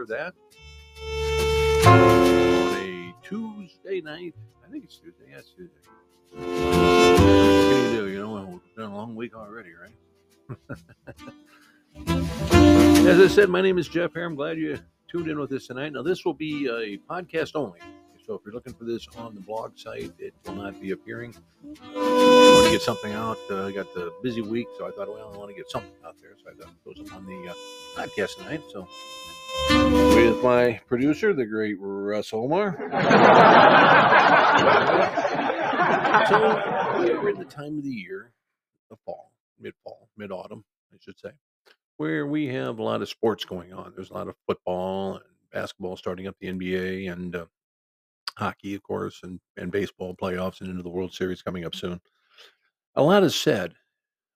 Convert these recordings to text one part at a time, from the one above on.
hear that on a Tuesday night. I think it's Tuesday. Yeah, it's Tuesday. What can you do? You know, it's been a long week already, right? As I said, my name is Jeff here. I'm glad you tuned in with us tonight. Now, this will be a podcast only. So if you're looking for this on the blog site, it will not be appearing. I want to get something out. Uh, I got the busy week, so I thought, well, I want to get something out there. So I thought it goes on the uh, podcast tonight. So with my producer, the great Russ Omar. so we are in the time of the year, the fall, mid fall, mid autumn, I should say, where we have a lot of sports going on. There's a lot of football and basketball starting up the NBA and uh, hockey, of course, and, and baseball playoffs and into the World Series coming up soon. A lot is said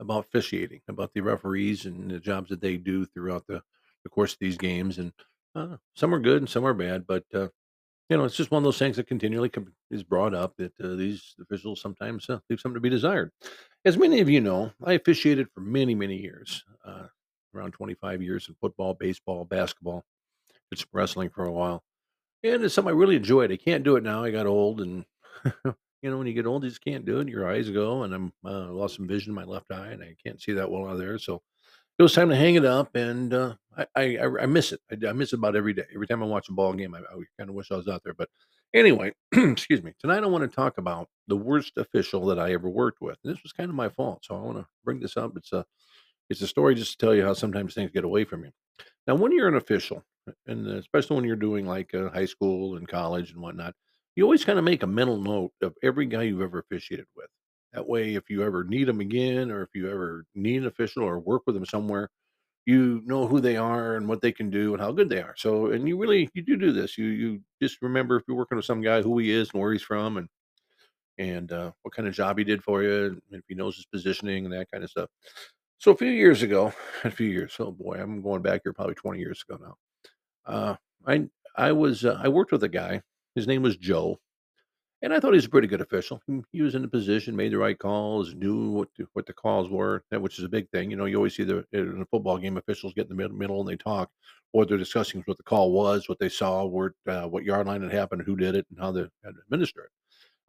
about officiating, about the referees and the jobs that they do throughout the, the course of these games. And uh, some are good and some are bad, but uh, you know, it's just one of those things that continually is brought up that uh, these officials sometimes uh, leave something to be desired. As many of you know, I officiated for many, many years, uh, around 25 years in football, baseball, basketball, did some wrestling for a while. And it's something I really enjoyed. I can't do it now. I got old, and you know, when you get old, you just can't do it. Your eyes go, and I'm uh, lost some vision in my left eye, and I can't see that well out there. So it was time to hang it up, and uh, I, I I miss it. I, I miss it about every day. Every time I watch a ball game, I, I kind of wish I was out there. But anyway, excuse me. Tonight I want to talk about the worst official that I ever worked with. And this was kind of my fault, so I want to bring this up. It's a it's a story just to tell you how sometimes things get away from you. Now, when you're an official, and especially when you're doing like uh, high school and college and whatnot, you always kind of make a mental note of every guy you've ever officiated with. That way, if you ever need them again, or if you ever need an official or work with them somewhere, you know who they are and what they can do and how good they are. So, and you really you do do this. You you just remember if you're working with some guy who he is and where he's from and and uh, what kind of job he did for you, and if he knows his positioning and that kind of stuff. So a few years ago, a few years, oh boy, I'm going back here probably 20 years ago now. Uh, I I was uh, I worked with a guy. His name was Joe, and I thought he was a pretty good official. He, was in the position, made the right calls, knew what the, what the calls were, which is a big thing. You know, you always see the in a football game, officials get in the middle, and they talk. What they're discussing is what the call was, what they saw, where uh, what yard line had happened, who did it, and how they had it.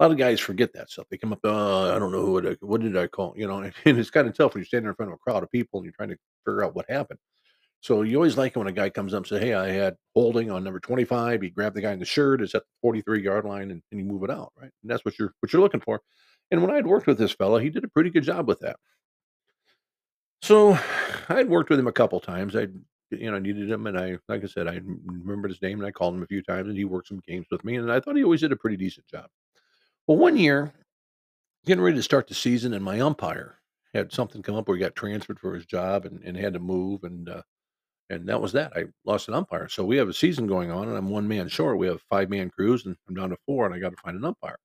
A lot of guys forget that stuff. They come up, uh, I don't know what, I, what did I call, you know, and it's kind of tough when you're standing in front of a crowd of people and you're trying to figure out what happened. So you always like it when a guy comes up and says, Hey, I had holding on number 25. You grab the guy in the shirt, it's at the 43 yard line, and, and you move it out, right? And that's what you're what you're looking for. And when I'd worked with this fella, he did a pretty good job with that. So I'd worked with him a couple times. I you know, needed him and I like I said, I remembered his name and I called him a few times and he worked some games with me and I thought he always did a pretty decent job. Well, one year, getting ready to start the season, and my umpire had something come up where he got transferred for his job and, and had to move, and uh, and that was that. I lost an umpire, so we have a season going on, and I'm one man short. We have five man crews, and I'm down to four, and I got to find an umpire.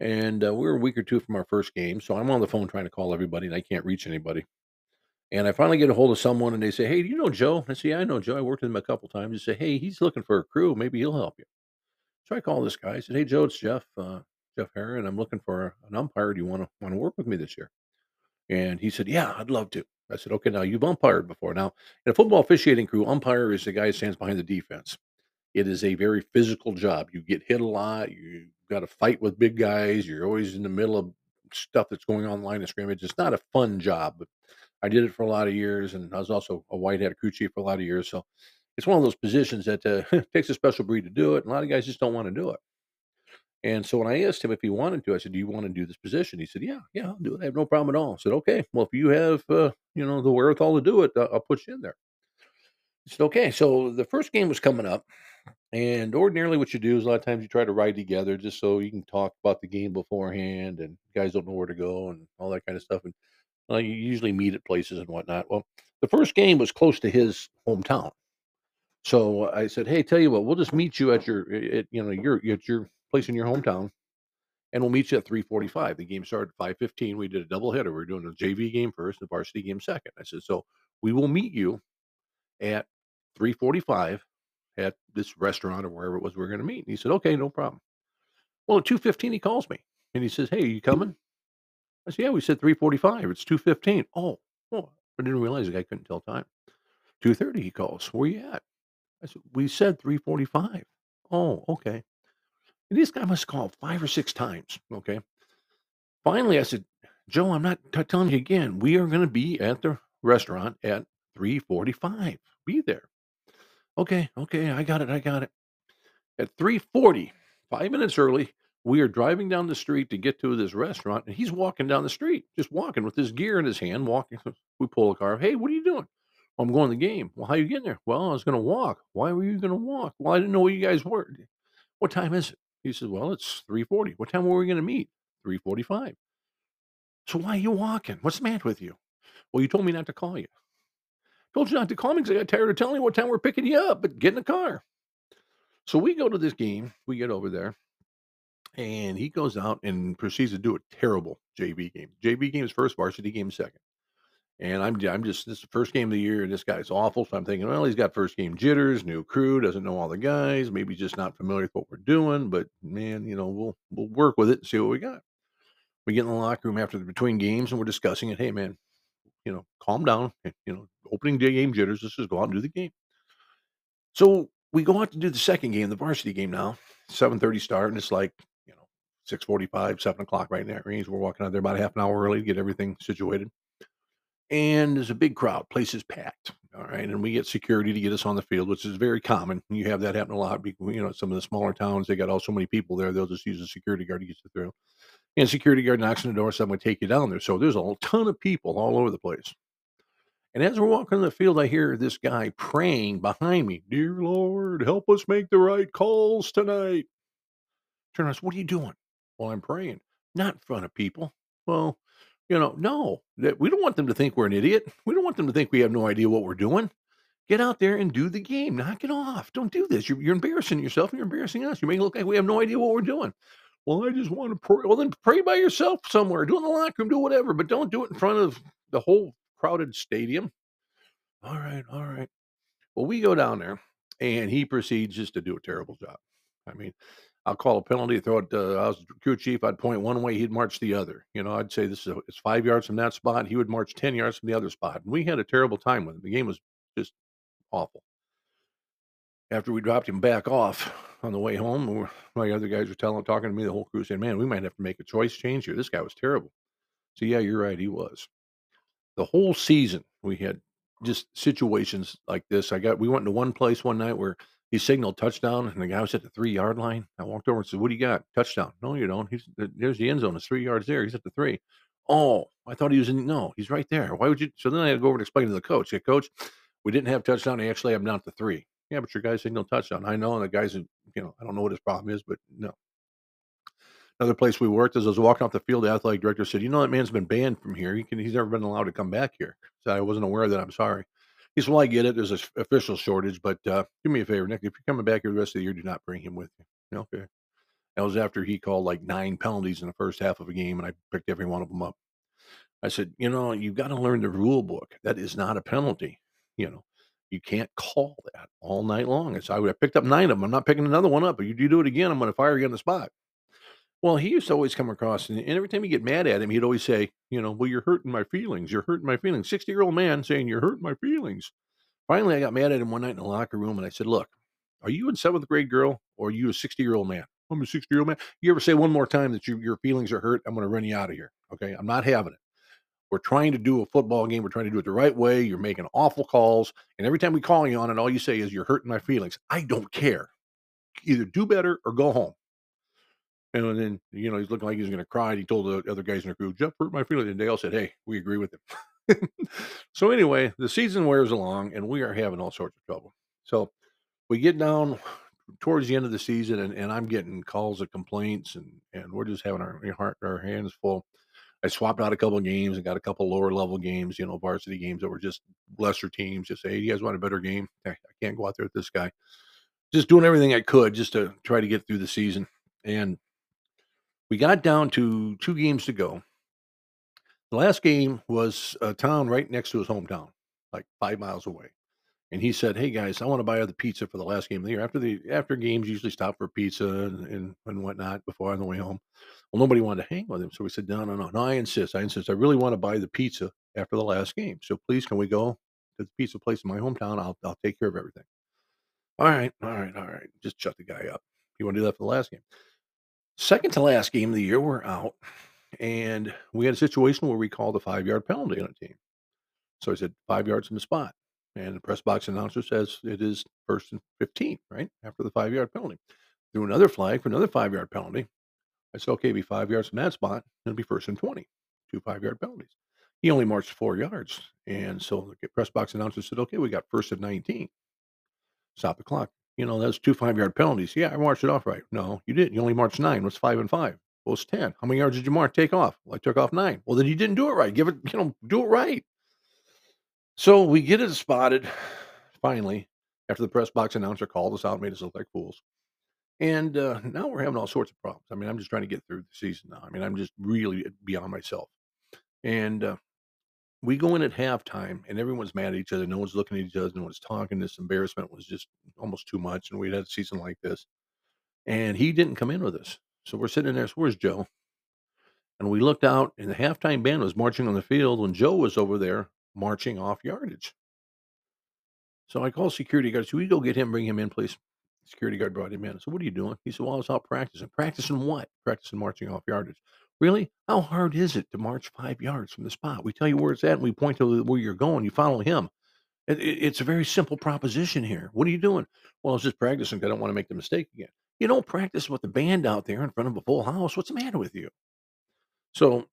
And uh, we are a week or two from our first game, so I'm on the phone trying to call everybody, and I can't reach anybody. And I finally get a hold of someone, and they say, "Hey, do you know Joe?" I say, "Yeah, I know Joe. I worked with him a couple times." They say, "Hey, he's looking for a crew. Maybe he'll help you." So I call this guy. I said, "Hey, Joe, it's Jeff. Uh, Herron. I'm looking for an umpire. Do you want to want to work with me this year?" And he said, "Yeah, I'd love to." I said, "Okay, now you've umpired before. Now, in a football officiating crew, umpire is the guy who stands behind the defense. It is a very physical job. You get hit a lot. You got to fight with big guys. You're always in the middle of stuff that's going on in line of scrimmage. It's not a fun job, but I did it for a lot of years, and I was also a white hat crew chief for a lot of years. So it's one of those positions that uh, takes a special breed to do it. And a lot of guys just don't want to do it. And so when I asked him if he wanted to, I said, "Do you want to do this position?" He said, "Yeah, yeah, I'll do it. I have no problem at all." I said, "Okay, well, if you have, uh, you know, the wherewithal to do it, uh, I'll put you in there." He said, "Okay." So the first game was coming up, and ordinarily, what you do is a lot of times you try to ride together just so you can talk about the game beforehand, and guys don't know where to go and all that kind of stuff. And well, you usually meet at places and whatnot. Well, the first game was close to his hometown, so I said, "Hey, tell you what, we'll just meet you at your, at, you know, your at your place in your hometown, and we'll meet you at 3:45." The game started at 5:15. We did a double header. We were doing a JV game first, and the varsity game second. I said, "So we will meet you at 3:45 at this restaurant or wherever it was we are going to meet." And he said, "Okay, no problem." Well, at 2:15 he calls me and he says, "Hey, are you coming?" I said, "Yeah, we said 3:45. It's 2:15." Oh, oh, I didn't realize the guy couldn't tell time. 2:30 he calls. Where you at? I said, "We said 3:45." "Oh, okay." And this guy must call 5 or 6 times, okay? Finally, I said, "Joe, I'm not t telling you again. We are gonna be at the restaurant at 3:45. Be there." "Okay, okay, I got it, I got it." At 3:40, 5 minutes early, we are driving down the street to get to this restaurant, and he's walking down the street, just walking with his gear in his hand, walking. We pull a car. "Hey, what are you doing?" "Well, I'm going to the game." "Well, how are you getting there?" "Well, I was gonna walk." "Why were you gonna walk?" "Well, I didn't know where you guys were." "What time is it?" He says, "Well, it's 3:40." "What time were we gonna meet?" "3:45." "So why are you walking? What's the matter with you?" "Well, you told me not to call you." "Told you not to call me because I got tired of telling you what time we're picking you up, but get in the car." So we go to this game, we get over there, and he goes out and proceeds to do a terrible JV game. JV game is first, varsity game second. And I'm I'm just this is the first game of the year, and this guy's awful. So I'm thinking, well, he's got first game jitters, new crew, doesn't know all the guys, maybe just not familiar with what we're doing. But man, you know, we'll we'll work with it and see what we got. We get in the locker room after the between games and we're discussing it. Hey man, you know, calm down. You know, opening day game jitters. Let's just go out and do the game. So we go out to do the second game, the varsity game now, 7:30 start, and it's like, you know, 6:45, 7 o'clock right in that range. We're walking out there about half an hour early to get everything situated. And there's a big crowd, place is packed. All right. And we get security to get us on the field, which is very common. You have that happen a lot. You know, some of the smaller towns, they got all so many people there, they'll just use a security guard to get you through. And security guard knocks on the door, someone take you down there. So there's a ton of people all over the place. And as we're walking in the field, I hear this guy praying behind me, Dear Lord, help us make the right calls tonight. Turn around, what are you doing? Well, I'm praying. Not in front of people. Well, you know, no, that we don't want them to think we're an idiot. We don't want them to think we have no idea what we're doing. Get out there and do the game. Knock it off. Don't do this. You're, you're embarrassing yourself and you're embarrassing us. You make it look like we have no idea what we're doing. Well, I just want to pray. Well, then pray by yourself somewhere. Do it in the locker room. Do whatever, but don't do it in front of the whole crowded stadium. All right, all right. Well, we go down there, and he proceeds just to do a terrible job. I mean, I'll call a penalty, throw it. Uh, I was crew chief. I'd point one way, he'd march the other. You know, I'd say this is it's five yards from that spot. He would march ten yards from the other spot, and we had a terrible time with him. The game was just awful. After we dropped him back off on the way home, my other guys were telling, talking to me, the whole crew saying, "Man, we might have to make a choice change here. This guy was terrible." So yeah, you're right, he was. The whole season we had just situations like this. I got we went to one place one night where he signaled touchdown, and the guy was at the three yard line. I walked over and said, "What do you got? Touchdown? No, you don't. He's there's the end zone. It's three yards there. He's at the three. Oh, I thought he was in. No, he's right there. Why would you? So then I had to go over and explain to the coach. Yeah, coach, we didn't have touchdown. They actually have down the three. Yeah, but your guy signaled touchdown. I know, and the guys, you know, I don't know what his problem is, but no. Another place we worked as I was walking off the field, the athletic director said, "You know that man's been banned from here. He can, he's never been allowed to come back here." So I wasn't aware of that. I'm sorry. He said, "Well, I get it. There's an official shortage, but uh, do me a favor, Nick. If you're coming back here the rest of the year, do not bring him with you." Okay. That was after he called like nine penalties in the first half of a game, and I picked every one of them up. I said, "You know, you've got to learn the rule book. That is not a penalty. You know, you can't call that all night long." So I picked up nine of them. I'm not picking another one up. But you do it again, I'm going to fire you on the spot. Well, he used to always come across, and, every time you get mad at him, he'd always say, "You know, well, you're hurting my feelings. You're hurting my feelings." Sixty year old man saying, "You're hurting my feelings." Finally, I got mad at him one night in the locker room, and I said, "Look, are you a seventh grade girl, or are you a sixty year old man?" I'm a sixty year old man. You ever say one more time that you, your feelings are hurt? I'm going to run you out of here. Okay, I'm not having it. We're trying to do a football game. We're trying to do it the right way. You're making awful calls, and every time we call you on it, all you say is, "You're hurting my feelings." I don't care. Either do better or go home. And then, you know, he's looking like he's going to cry. And he told the other guys in the crew, Jeff hurt my feelings. And Dale said, Hey, we agree with him. so, anyway, the season wears along and we are having all sorts of trouble. So, we get down towards the end of the season and, and I'm getting calls of complaints and, and we're just having our, heart, our hands full. I swapped out a couple games and got a couple lower level games, you know, varsity games that were just lesser teams. Just say, hey, you guys want a better game? I can't go out there with this guy. Just doing everything I could just to try to get through the season. And we got down to two games to go. The last game was a town right next to his hometown, like five miles away. And he said, "Hey guys, I want to buy the pizza for the last game of the year. After the after games, usually stop for pizza and, and, and whatnot before on the way home. Well, nobody wanted to hang with him, so we said, "No, no, no, no. I insist. I insist. I really want to buy the pizza after the last game. So please, can we go to the pizza place in my hometown? I'll I'll take care of everything." All right, all right, all right. Just shut the guy up. You want to do that for the last game? Second to last game of the year, we're out, and we had a situation where we called a five yard penalty on a team. So I said five yards from the spot, and the press box announcer says it is first and fifteen, right after the five yard penalty. Threw another flag for another five yard penalty. I said, okay, be five yards from that spot, it'll be first and twenty. Two five yard penalties. He only marched four yards, and so the press box announcer said, okay, we got first and nineteen. Stop the clock. You know, that's two five yard penalties. Yeah, I marched it off right. No, you didn't. You only marched nine. What's five and five? Well, it's 10. How many yards did you mark? Take off. Well, I took off nine. Well, then you didn't do it right. Give it, you know, do it right. So we get it spotted finally after the press box announcer called us out, made us look like fools. And uh, now we're having all sorts of problems. I mean, I'm just trying to get through the season now. I mean, I'm just really beyond myself. And uh, we go in at halftime, and everyone's mad at each other. No one's looking at each other. No one's talking. This embarrassment was just almost too much. And we'd had a season like this. And he didn't come in with us. So we're sitting there. So where's Joe? And we looked out, and the halftime band was marching on the field when Joe was over there marching off yardage. So I called security guard. Should we go get him, bring him in, please? Security guard brought him in. So what are you doing? He said, Well, I was out practicing. Practicing what? Practicing marching off yardage. Really? How hard is it to march five yards from the spot? We tell you where it's at and we point to where you're going. You follow him. It, it, it's a very simple proposition here. What are you doing? Well, I was just practicing. I don't want to make the mistake again. You don't practice with the band out there in front of a full house. What's the matter with you? So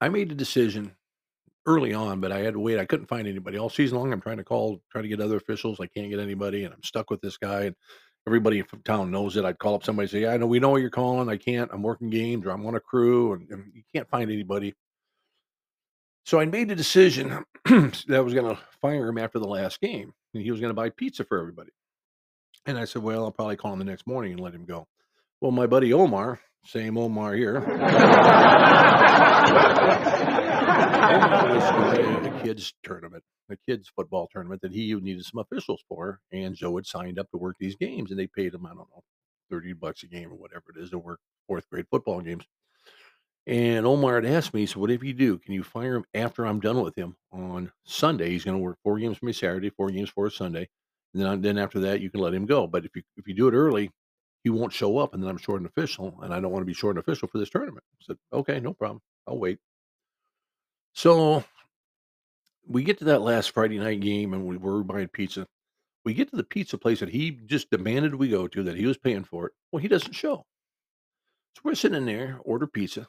I made a decision early on, but I had to wait. I couldn't find anybody all season long. I'm trying to call, try to get other officials. I can't get anybody, and I'm stuck with this guy. And everybody from town knows it. I'd call up somebody, say, "Yeah, I know we know what you're calling. I can't. I'm working games, or I'm on a crew, and, and you can't find anybody." So I made a decision that I was going to fire him after the last game, and he was going to buy pizza for everybody. And I said, "Well, I'll probably call him the next morning and let him go." Well, my buddy Omar, same Omar here. a kids tournament, a kids football tournament that he needed some officials for, and Joe had signed up to work these games, and they paid him I don't know thirty bucks a game or whatever it is to work fourth grade football games. And Omar had asked me, so what if you do? Can you fire him after I'm done with him on Sunday? He's going to work four games for me Saturday, four games for us Sunday, and then then after that you can let him go. But if you if you do it early, he won't show up, and then I'm short an official, and I don't want to be short an official for this tournament. I said, okay, no problem, I'll wait. So we get to that last Friday night game and we were buying pizza. We get to the pizza place that he just demanded we go to, that he was paying for it. Well, he doesn't show. So we're sitting in there, order pizza,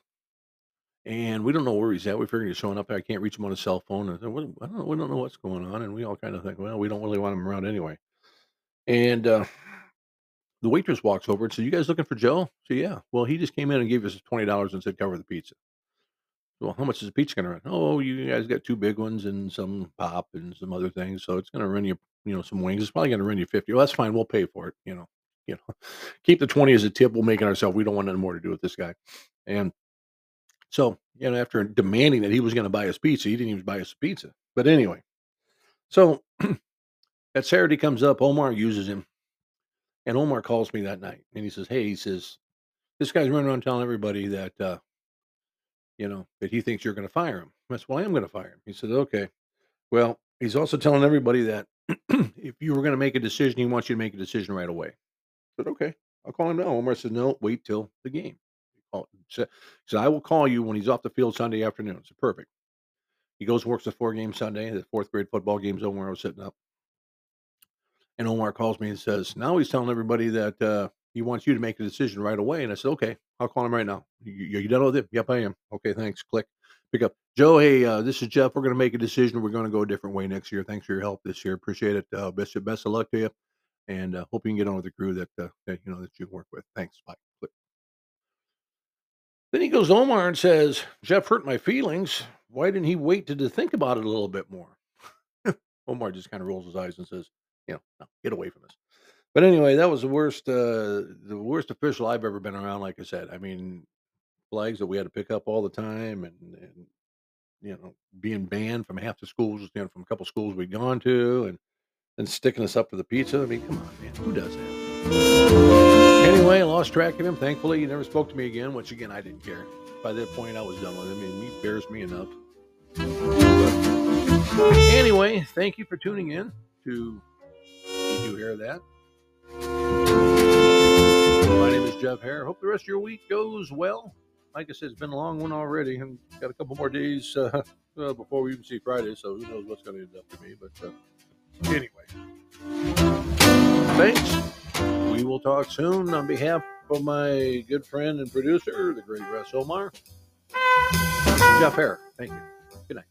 and we don't know where he's at. We figure he's showing up. I can't reach him on his cell phone. And I don't know. We don't know what's going on. And we all kind of think, well, we don't really want him around anyway. And uh, the waitress walks over and says, "You guys looking for Joe?" So yeah. Well, he just came in and gave us twenty dollars and said cover the pizza. Well, how much is the pizza gonna run? Oh, you guys got two big ones and some pop and some other things, so it's gonna run you, you know, some wings. It's probably gonna run you fifty. Well, that's fine. We'll pay for it. You know, you know, keep the twenty as a tip. We'll make it ourselves. We don't want nothing more to do with this guy. And so, you know, after demanding that he was going to buy us pizza, he didn't even buy us pizza. But anyway, so that Saturday comes up. Omar uses him, and Omar calls me that night, and he says, "Hey, he says this guy's running around telling everybody that." Uh, you know, that he thinks you're going to fire him. I said, Well, I am going to fire him. He said, Okay. Well, he's also telling everybody that if you were going to make a decision, he wants you to make a decision right away. I said, Okay. I'll call him now. Omar said, No, wait till the game. He said, I will call you when he's off the field Sunday afternoon. So perfect. He goes, works the four game Sunday. The fourth grade football game's over. I was sitting up. And Omar calls me and says, Now he's telling everybody that uh, he wants you to make a decision right away. And I said, okay, I'll call him right now. You, you done with it? Yep, I am. Okay, thanks. Click. Pick up. Joe, hey, uh, this is Jeff. We're going to make a decision. We're going to go a different way next year. Thanks for your help this year. Appreciate it. Uh, best, best of luck to you. And uh, hope you can get on with the crew that, uh, that you know that you work with. Thanks. Bye. Click. Then he goes Omar and says, Jeff hurt my feelings. Why didn't he wait to, to think about it a little bit more? Omar just kind of rolls his eyes and says, you know, no, get away from us. But anyway, that was the worst, uh, the worst official I've ever been around. Like I said, I mean, flags that we had to pick up all the time, and, and you know, being banned from half the schools, you know, from a couple schools we'd gone to, and then sticking us up for the pizza. I mean, come on, man, who does that? Anyway, I lost track of him. Thankfully, he never spoke to me again. Which again, I didn't care. By that point, I was done with him. I mean, he bears me enough. But anyway, thank you for tuning in to Did you hear that? My name is Jeff Hare. Hope the rest of your week goes well. Like I said, it's been a long one already, and got a couple more days uh, uh, before we even see Friday, so who knows what's going to end up for me. But uh, anyway, thanks. We will talk soon on behalf of my good friend and producer, the great Russ Omar. Jeff Hare. Thank you. Good night.